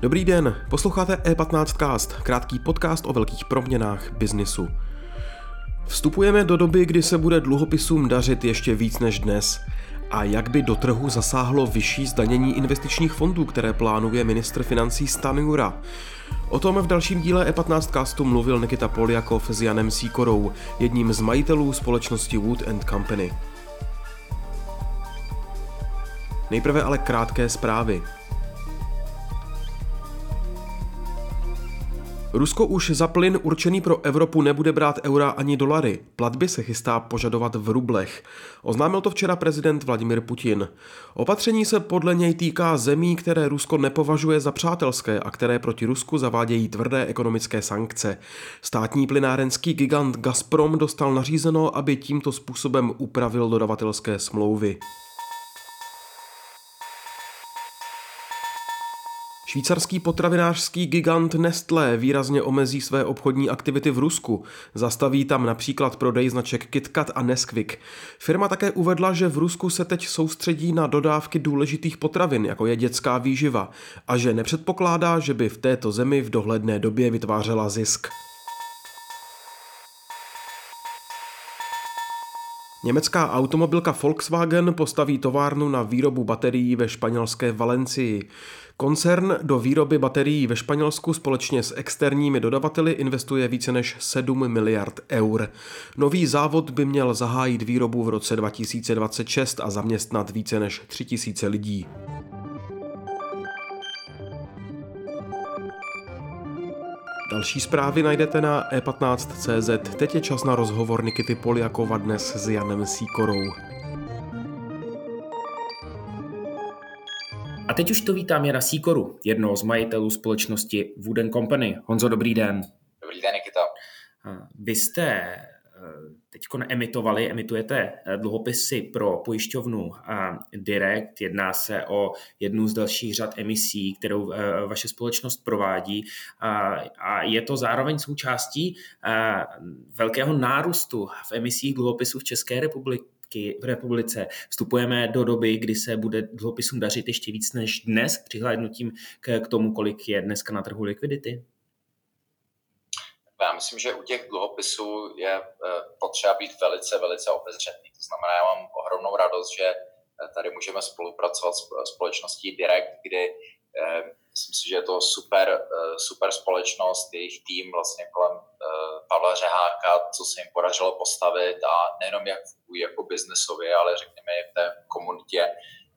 Dobrý den, posloucháte E15cast, krátký podcast o velkých proměnách biznisu. Vstupujeme do doby, kdy se bude dluhopisům dařit ještě víc než dnes. A jak by do trhu zasáhlo vyšší zdanění investičních fondů, které plánuje ministr financí Stanjura? O tom v dalším díle E15 castu mluvil Nikita Poljakov s Janem Síkorou, jedním z majitelů společnosti Wood and Company. Nejprve ale krátké zprávy. Rusko už za plyn určený pro Evropu nebude brát eura ani dolary. Platby se chystá požadovat v rublech. Oznámil to včera prezident Vladimir Putin. Opatření se podle něj týká zemí, které Rusko nepovažuje za přátelské a které proti Rusku zavádějí tvrdé ekonomické sankce. Státní plynárenský gigant Gazprom dostal nařízeno, aby tímto způsobem upravil dodavatelské smlouvy. Švýcarský potravinářský gigant Nestlé výrazně omezí své obchodní aktivity v Rusku. Zastaví tam například prodej značek KitKat a Nesquik. Firma také uvedla, že v Rusku se teď soustředí na dodávky důležitých potravin, jako je dětská výživa, a že nepředpokládá, že by v této zemi v dohledné době vytvářela zisk. Německá automobilka Volkswagen postaví továrnu na výrobu baterií ve španělské Valencii. Koncern do výroby baterií ve Španělsku společně s externími dodavateli investuje více než 7 miliard eur. Nový závod by měl zahájit výrobu v roce 2026 a zaměstnat více než 3000 lidí. Další zprávy najdete na e15.cz. Teď je čas na rozhovor Nikity Poliakova dnes s Janem Síkorou. A teď už to vítám Jana Síkoru, jednoho z majitelů společnosti Wooden Company. Honzo, dobrý den. Dobrý den, Nikita. Vy jste teď emitovali, emitujete eh, dluhopisy pro pojišťovnu Direct. Jedná se o jednu z dalších řad emisí, kterou eh, vaše společnost provádí. A je to zároveň součástí eh, velkého nárůstu v emisích dluhopisů v České republice v republice. Vstupujeme do doby, kdy se bude dluhopisům dařit ještě víc než dnes, přihlédnutím k, k tomu, kolik je dneska na trhu likvidity? Já myslím, že u těch dluhopisů je eh, potřeba být velice, velice obezřetný. To znamená, já mám ohromnou radost, že eh, tady můžeme spolupracovat s společností Direct, kdy eh, myslím si, že je to super, super společnost, jejich tým vlastně kolem Pavla Řeháka, co se jim podařilo postavit a nejenom jak fungují jako biznesově, ale řekněme i v té komunitě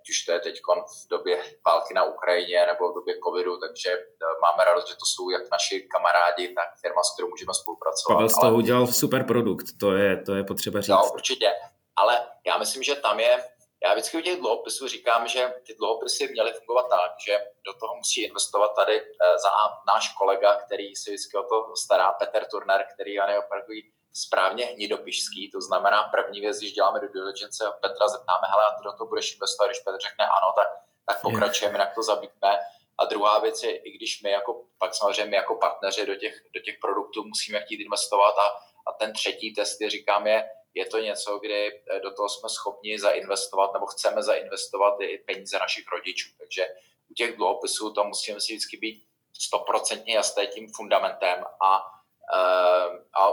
ať už to je teď v době války na Ukrajině nebo v době covidu, takže eh, máme radost, že to jsou jak naši kamarádi, tak firma, s kterou můžeme spolupracovat. Pavel z toho udělal super produkt, to je, to je potřeba říct. No, určitě, ale já myslím, že tam je, já vždycky u těch dluhopisů říkám, že ty dluhopisy měly fungovat tak, že do toho musí investovat tady eh, za náš kolega, který si vždycky o to stará, Peter Turner, který je opravdu správně hnidopišský, to znamená první věc, když děláme do diligence a Petra zeptáme, hele, a ty do toho budeš investovat, když Petr řekne ano, tak, tak pokračujeme, jak to zabijeme. A druhá věc je, i když my jako, pak samozřejmě my jako partneři do těch, do těch produktů musíme chtít investovat a, a ten třetí test, je, říkám, je, je to něco, kdy eh, do toho jsme schopni zainvestovat nebo chceme zainvestovat i peníze našich rodičů. Takže u těch dluhopisů to musíme si vždycky být stoprocentně jasné tím fundamentem a Ehm, a,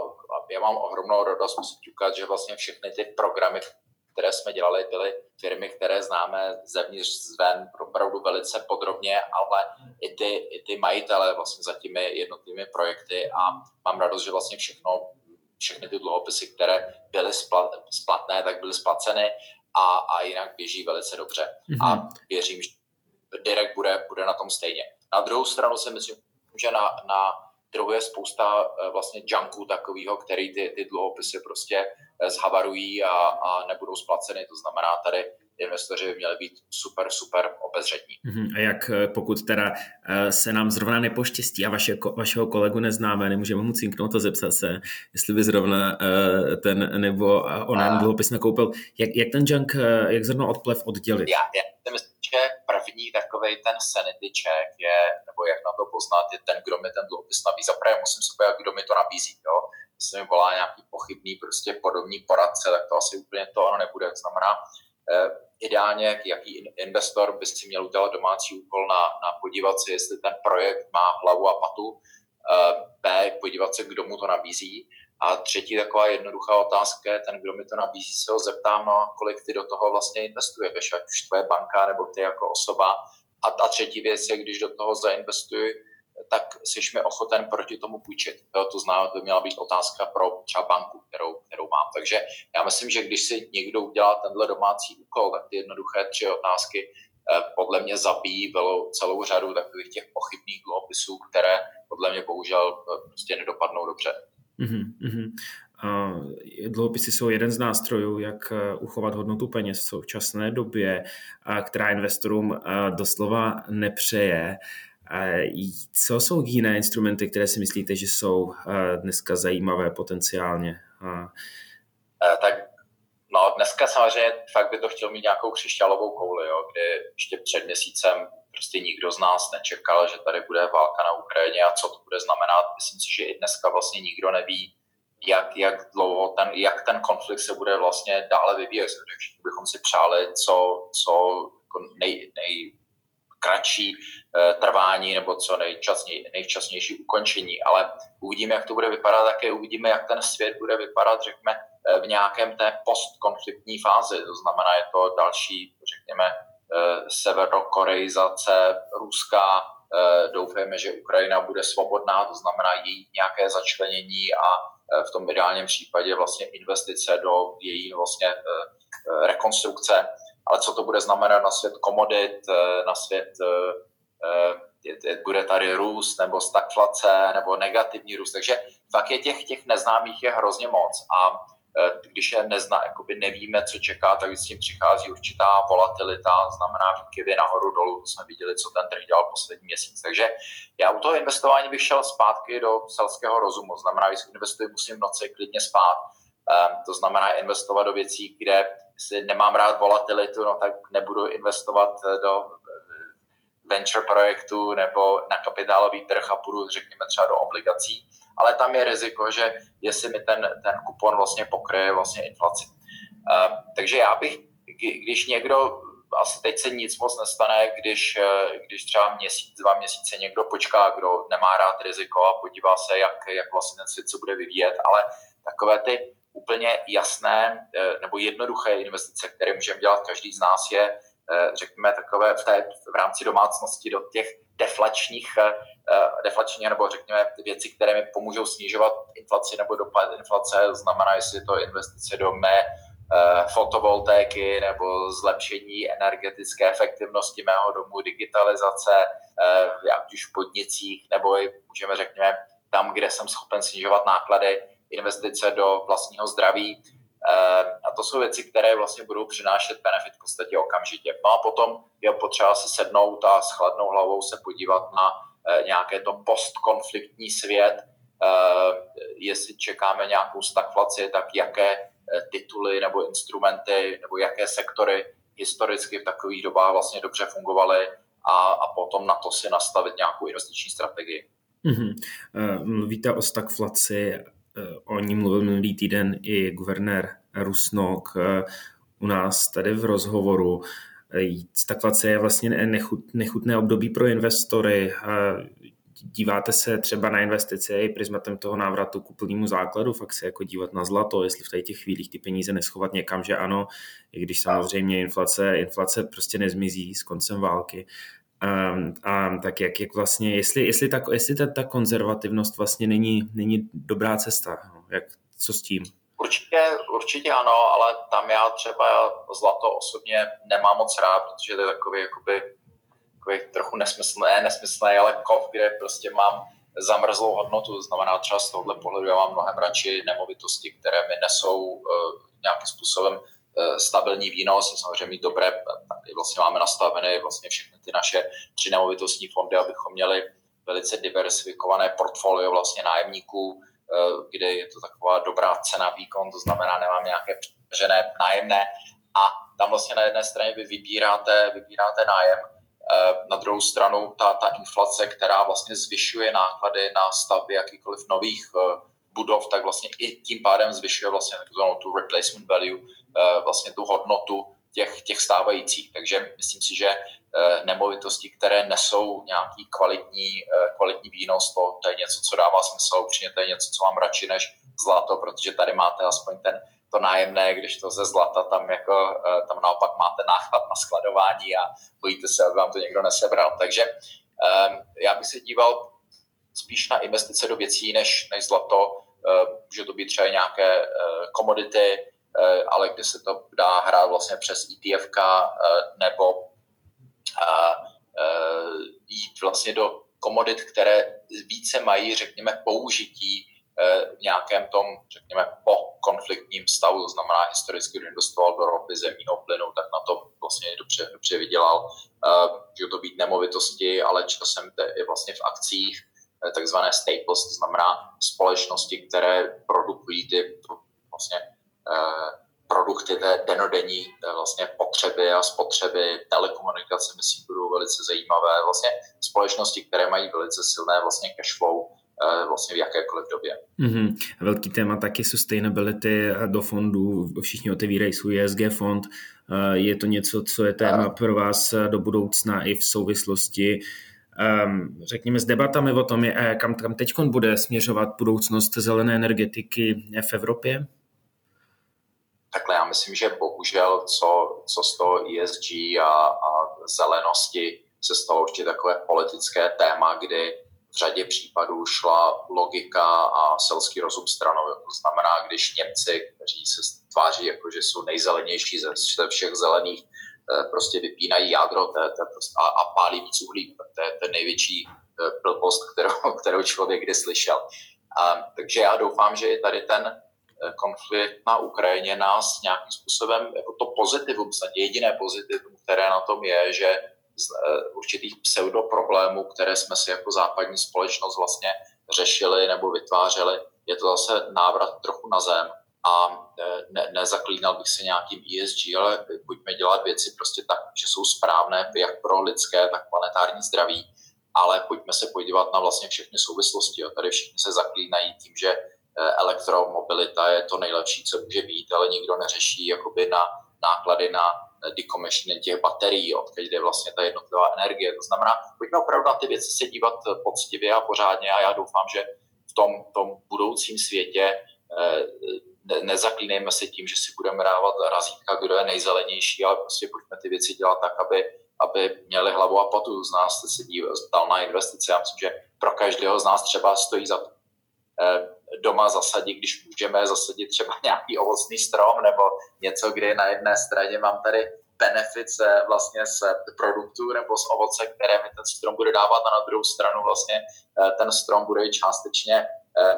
já mám ohromnou radost, musím ťukat, že vlastně všechny ty programy, které jsme dělali, byly firmy, které známe zevnitř zven opravdu velice podrobně, ale i ty, i ty majitele vlastně za těmi jednotlivými projekty a mám radost, že vlastně všechno, všechny ty dluhopisy, které byly splatné, tak byly splaceny a, a jinak běží velice dobře. Mm-hmm. A věřím, že Direkt bude, bude na tom stejně. Na druhou stranu si myslím, že na, na trhu je spousta eh, vlastně junků takového, který ty, ty dluhopisy prostě zhavarují a, a nebudou splaceny. To znamená, tady investoři by měli být super, super obezřetní. Mhm. A jak eh, pokud teda se nám zrovna nepoštěstí a vaše, vašeho kolegu neznáme, nemůžeme mu cinknout a zeptat se, jestli by zrovna ten nebo on dluhopis nakoupil, jak, jak ten junk, jak zrovna odplev oddělit? Já, já myslím, že první takový ten sanity check je, nebo jak na to poznat, je ten, kdo mi ten dluhopis nabízí. Zaprvé musím se podívat, kdo mi to nabízí. Jo? Se mi volá nějaký pochybný prostě podobný poradce, tak to asi úplně to ono nebude. To znamená, eh, ideálně jaký investor by si měl udělat domácí úkol na, na podívat se, jestli ten projekt má hlavu a patu, eh, B, podívat se, kdo mu to nabízí. A třetí taková jednoduchá otázka je, ten, kdo mi to nabízí, se ho zeptám, no, kolik ty do toho vlastně investuješ, ať už tvoje banka nebo ty jako osoba. A, a třetí věc je, když do toho zainvestuji, tak jsi ochoten proti tomu půjčit. Jo, to znamená, by měla být otázka pro třeba banku, kterou, kterou mám. Takže já myslím, že když si někdo udělá tenhle domácí úkol, tak ty jednoduché tři otázky eh, podle mě zabíjí celou řadu takových těch pochybných dluhopisů, které podle mě bohužel eh, prostě nedopadnou dobře. Mm-hmm. Dluhopisy jsou jeden z nástrojů, jak uchovat hodnotu peněz v současné době, která investorům doslova nepřeje. Co jsou jiné instrumenty, které si myslíte, že jsou eh, dneska zajímavé potenciálně? Eh, tak no, dneska samozřejmě fakt by to chtěl mít nějakou křišťálovou kouli, jo, kdy ještě před měsícem prostě nikdo z nás nečekal, že tady bude válka na Ukrajině a co to bude znamenat. Myslím si, že i dneska vlastně nikdo neví, jak, jak dlouho ten, jak ten konflikt se bude vlastně dále vyvíjet. Všichni bychom si přáli co, co jako nej, nej, kratší eh, trvání nebo co nejvčasnější ukončení, ale uvidíme, jak to bude vypadat, také uvidíme, jak ten svět bude vypadat, řekněme, eh, v nějakém té postkonfliktní fázi. To znamená, je to další, řekněme, eh, severokorejzace Ruska, doufejme, že Ukrajina bude svobodná, to znamená její nějaké začlenění a v tom ideálním případě vlastně investice do její vlastně rekonstrukce ale co to bude znamenat na svět komodit, eh, na svět eh, eh, bude tady růst nebo stagflace nebo negativní růst. Takže fakt je těch, těch neznámých je hrozně moc a když je nezná, jakoby nevíme, co čeká, tak s tím přichází určitá volatilita, znamená výkyvy nahoru dolů, to jsme viděli, co ten trh dělal poslední měsíc. Takže já u toho investování bych šel zpátky do selského rozumu, znamená, když investuji, musím v noci klidně spát. To znamená investovat do věcí, kde jestli nemám rád volatilitu, no tak nebudu investovat eh, do eh, venture projektu nebo na kapitálový trh a půjdu, řekněme, třeba do obligací. Ale tam je riziko, že jestli mi ten, ten kupon vlastně pokryje vlastně inflaci. Uh, takže já bych, když někdo, asi teď se nic moc nestane, když, když třeba měsíc, dva měsíce někdo počká, kdo nemá rád riziko a podívá se, jak, jak vlastně ten svět se bude vyvíjet, ale takové ty úplně jasné eh, nebo jednoduché investice, které můžeme dělat. Každý z nás, je, eh, řekněme, takové v, té, v rámci domácnosti do těch deflačních, eh, deflačních nebo řekněme věci, které mi pomůžou snižovat inflaci nebo dopad inflace, znamená, jestli je to investice do mé fotovoltaiky nebo zlepšení energetické efektivnosti mého domu, digitalizace, ať už v podnicích, nebo i můžeme řekněme tam, kde jsem schopen snižovat náklady, investice do vlastního zdraví. Eh, a to jsou věci, které vlastně budou přinášet benefit v podstatě okamžitě. No a potom je potřeba si sednout a s chladnou hlavou se podívat na eh, nějaké to postkonfliktní svět, eh, jestli čekáme nějakou stagflaci, tak jaké tituly nebo instrumenty nebo jaké sektory historicky v takových dobách vlastně dobře fungovaly a, a potom na to si nastavit nějakou investiční strategii. Mm-hmm. Mluvíte o stagflaci o ní mluvil minulý týden i guvernér Rusnok eh, u nás tady v rozhovoru. Eh, Stagflace je vlastně nechutné období pro investory. Díváte se třeba na investice i prismatem toho návratu k úplnému základu, fakt se jako dívat na zlato, jestli v těch chvílích ty peníze neschovat někam, že ano, i když samozřejmě inflace, inflace prostě nezmizí s koncem války, a tak jak, jak vlastně, jestli, jestli, ta, jestli ta, ta konzervativnost vlastně není, není dobrá cesta, no, jak, co s tím? Určitě, určitě ano, ale tam já třeba zlato osobně nemám moc rád, protože to je takový, jakoby, takový trochu nesmyslný, nesmyslný, ale kov, kde prostě mám zamrzlou hodnotu, to znamená třeba z tohohle pohledu já mám mnohem radši nemovitosti, které mi nesou uh, nějakým způsobem stabilní výnos, samozřejmě dobré, tady vlastně máme nastavené vlastně všechny ty naše tři nemovitostní fondy, abychom měli velice diversifikované portfolio vlastně nájemníků, eh, kde je to taková dobrá cena výkon, to znamená, nemám nějaké přežené nájemné. A tam vlastně na jedné straně vy vybíráte, vybíráte nájem, eh, na druhou stranu ta, ta inflace, která vlastně zvyšuje náklady na stavby jakýkoliv nových budov, tak vlastně i tím pádem zvyšuje vlastně takzvanou tu replacement value, eh, vlastně tu hodnotu těch, těch stávajících. Takže myslím si, že nemovitosti, které nesou nějaký kvalitní, kvalitní výnos, to, to je něco, co dává smysl, upřímně to je něco, co mám radši než zlato, protože tady máte aspoň ten to nájemné, když to ze zlata tam jako, eh, tam naopak máte náklad na skladování a bojíte se, aby vám to někdo nesebral. Takže já bych se díval spíš na investice do věcí než, než zlato. Uh, může to být třeba nějaké uh, komodity, uh, ale kde se to dá hrát vlastně přes ETF nebo jít vlastně do komodit, které více mají, řekněme, použití v nějakém tom, řekněme, po konfliktním stavu, to znamená historicky, když investoval do ropy, zemního plynu, tak na to vlastně dobře, dobře vydělal. Může to být nemovitosti, ale časem je vlastně v akcích, eh, takzvané staples, to znamená společnosti, které produkují ty vlastně eh, produkty té denodenní vlastně potřeby a spotřeby, telekomunikace, myslím, budou velice zajímavé. Vlastně společnosti, které mají velice silné vlastně cash flow, Eh, vlastně v jakékoliv době. Mm-hmm. Velký téma taky sustainability do fondů. Všichni otevírají svůj ESG fond. Eh, je to něco, co je téma pro vás do budoucna i v souvislosti řekněme, s debatami o tom, je, kam, kam teď bude směřovat budoucnost zelené energetiky v Evropě? Takhle já myslím, že bohužel, co, co z toho ESG a, a zelenosti se stalo určitě takové politické téma, kdy v řadě případů šla logika a selský rozum stranou. To znamená, když Němci, kteří se tváří jako, že jsou nejzelenější ze všech zelených, eh, prostě vypínají jádro to, to prostě, a, a pálí víc uhlí. To je ten největší eh, blbost, kterou, kterou člověk kdy slyšel. A, takže já doufám, že tady ten eh, konflikt na Ukrajině nás nějakým způsobem, jako to pozitivum, snad jediné pozitivum, které na tom je, že z eh, určitých pseudoproblémů, které jsme si jako západní společnost vlastně řešili nebo vytvářeli. Je to zase návrat trochu na zem a eh, ne, nezaklínal bych se nějakým ESG, ale pojďme dělat věci prostě tak, že jsou správné jak pro lidské, tak planetární zdraví, ale pojďme se podívat na vlastně všechny souvislosti. Jo. Tady všichni se zaklínají tím, že eh, elektromobilita je to nejlepší, co může být, ale nikdo neřeší jakoby na náklady na decommissioning těch baterií, odkud jde vlastně ta jednotlivá energie. To znamená, pojďme opravdu na ty věci se dívat poctivě a pořádně a já doufám, že v tom, tom budoucím světě ne, nezaklínejme se tím, že si budeme dávat razítka, kdo je nejzelenější, ale prostě pojďme ty věci dělat tak, aby, aby měli hlavu a patu. Z nás se dal na investice. Já myslím, že pro každého z nás třeba stojí za to eh, doma zasadit, když můžeme zasadit třeba nějaký ovocný strom nebo něco, kde na jedné straně mám tady benefice vlastně z produktů nebo z ovoce, které mi ten strom bude dávat a na druhou stranu vlastně eh, ten strom bude částečně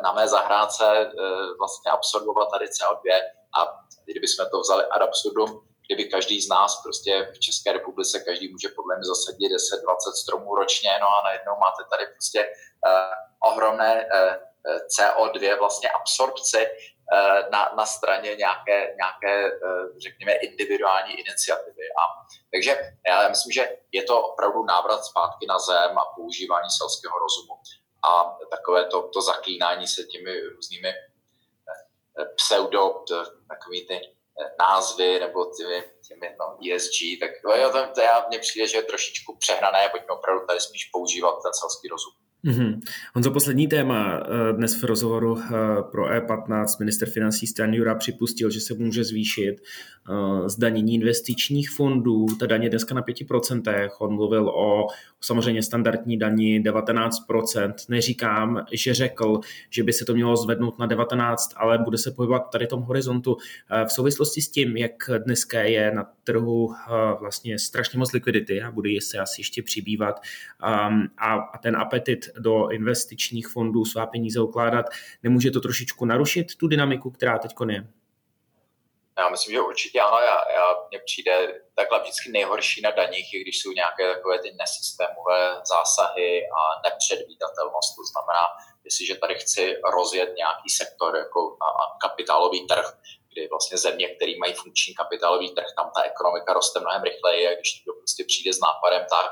na mé zahrádce eh, vlastně absorbovat tady CO2 a kdybychom to vzali ad absurdum, kdyby každý z nás prostě v České republice, každý může podle mě zasadit 10-20 stromů ročně, no a najednou máte tady prostě uh, ohromné uh, CO2 vlastně absorpci eh, na, na straně nějaké, nějaké, eh, řekněme, individuální iniciativy. A, takže já myslím, že je to opravdu návrat zpátky na zem a používání selského rozumu. A takové to, to zaklínání se těmi různými eh, pseudo, takovými ty názvy nebo těmi, těmi no, ESG, tak to, jo, to, to já, mně přijde, že je trošičku přehnané, pojďme opravdu tady spíš používat ten selský rozum. Mm-hmm. Honzo, poslední téma. Eh, dnes v rozhovoru eh, pro E15 minister financí Stan Jura připustil, že se může zvýšit eh, zdanění investičních fondů. Ta daně dneska na 5%. On mluvil o samozřejmě standardní daní 19%. Neříkám, že řekl, že by se to mělo zvednout na 19, ale bude se pohybovat tady tom horizontu. V souvislosti s tím, jak dneska je na trhu vlastně strašně moc likvidity a bude se asi ještě přibývat a ten apetit do investičních fondů svá peníze ukládat, nemůže to trošičku narušit tu dynamiku, která teď je? Já myslím, že určitě ano. Já, já mně přijde takhle vždycky nejhorší na daních, když jsou nějaké takové ty nesystémové zásahy a nepředvídatelnost. To znamená, jestliže tady chci rozjet nějaký sektor jako kapitálový trh, kdy vlastně země, které mají funkční kapitálový trh, tam ta ekonomika roste mnohem rychleji a když někdo prostě přijde s nápadem, tak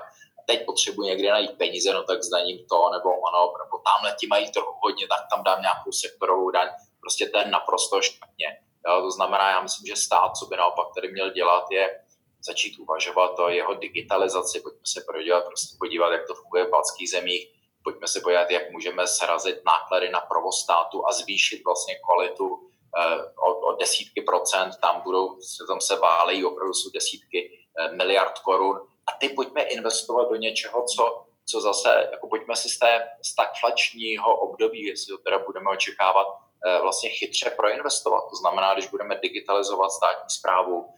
teď potřebuji někde najít peníze, no tak zdaním to nebo ono, nebo tamhle ti mají trochu hodně, tak tam dám nějakou sektorovou daň. Prostě to je naprosto špatně. Jo, to znamená, já myslím, že stát, co by naopak tady měl dělat, je začít uvažovat o jeho digitalizaci. Pojďme se podívat, prostě podívat, jak to funguje v balských zemích. Pojďme se podívat, jak můžeme srazit náklady na provoz státu a zvýšit vlastně kvalitu eh, o, o desítky procent. Tam budou, tam se válejí opravdu jsou desítky eh, miliard korun. A ty pojďme investovat do něčeho, co, co zase, jako pojďme si z, té stagflačního období, jestli to teda budeme očekávat, eh, vlastně chytře proinvestovat. To znamená, když budeme digitalizovat státní zprávu,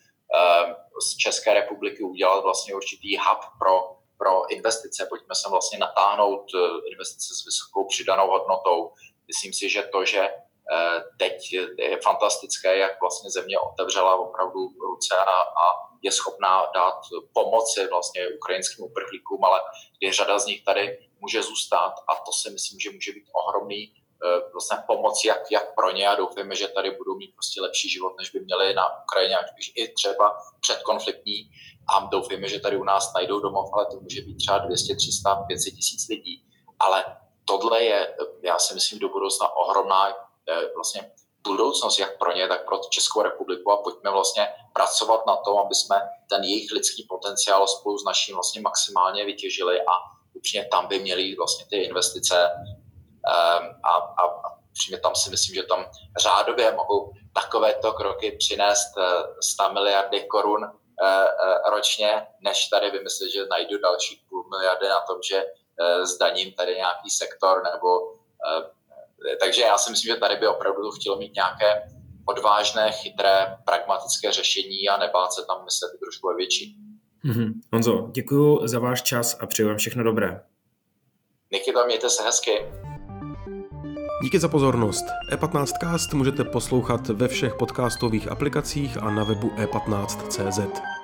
z České republiky udělat vlastně určitý hub pro, pro investice. Pojďme sem vlastně natáhnout investice s vysokou přidanou hodnotou. Myslím si, že to, že Eh, teď je fantastické, jak vlastně země otevřela opravdu ruce a, a je schopná dát pomoci vlastně ukrajinským uprchlíkům, ale je řada z nich tady může zůstat a to si myslím, že může být ohromný eh, vlastně pomoc jak, jak pro ně a doufáme, že tady budou mít prostě lepší život, než by měli na Ukrajině, ať už i třeba předkonfliktní a doufáme, že tady u nás najdou domov, ale to může být třeba 200, 300, 500 tisíc lidí. Ale tohle je, já si myslím, do budoucna ohromná vlastně budoucnost jak pro ně, tak pro Českou republiku a pojďme vlastně pracovat na tom, aby jsme ten jejich lidský potenciál spolu s naším vlastně maximálně vytěžili a upřímně tam by měly vlastně ty investice ehm, a, a, a tam si myslím, že tam řádově mohou takovéto kroky přinést 100 eh, miliardy korun eh, eh, ročně, než tady vymyslet, že najdu další půl miliardy na tom, že zdaním tady nějaký sektor nebo takže já si myslím, že tady by opravdu chtělo mít nějaké odvážné, chytré, pragmatické řešení a nebát se tam myslet trošku ve větší. Mm-hmm. Honzo, děkuji za váš čas a přeju vám všechno dobré. Nikita, mějte se hezky. Díky za pozornost. E15cast můžete poslouchat ve všech podcastových aplikacích a na webu e15.cz.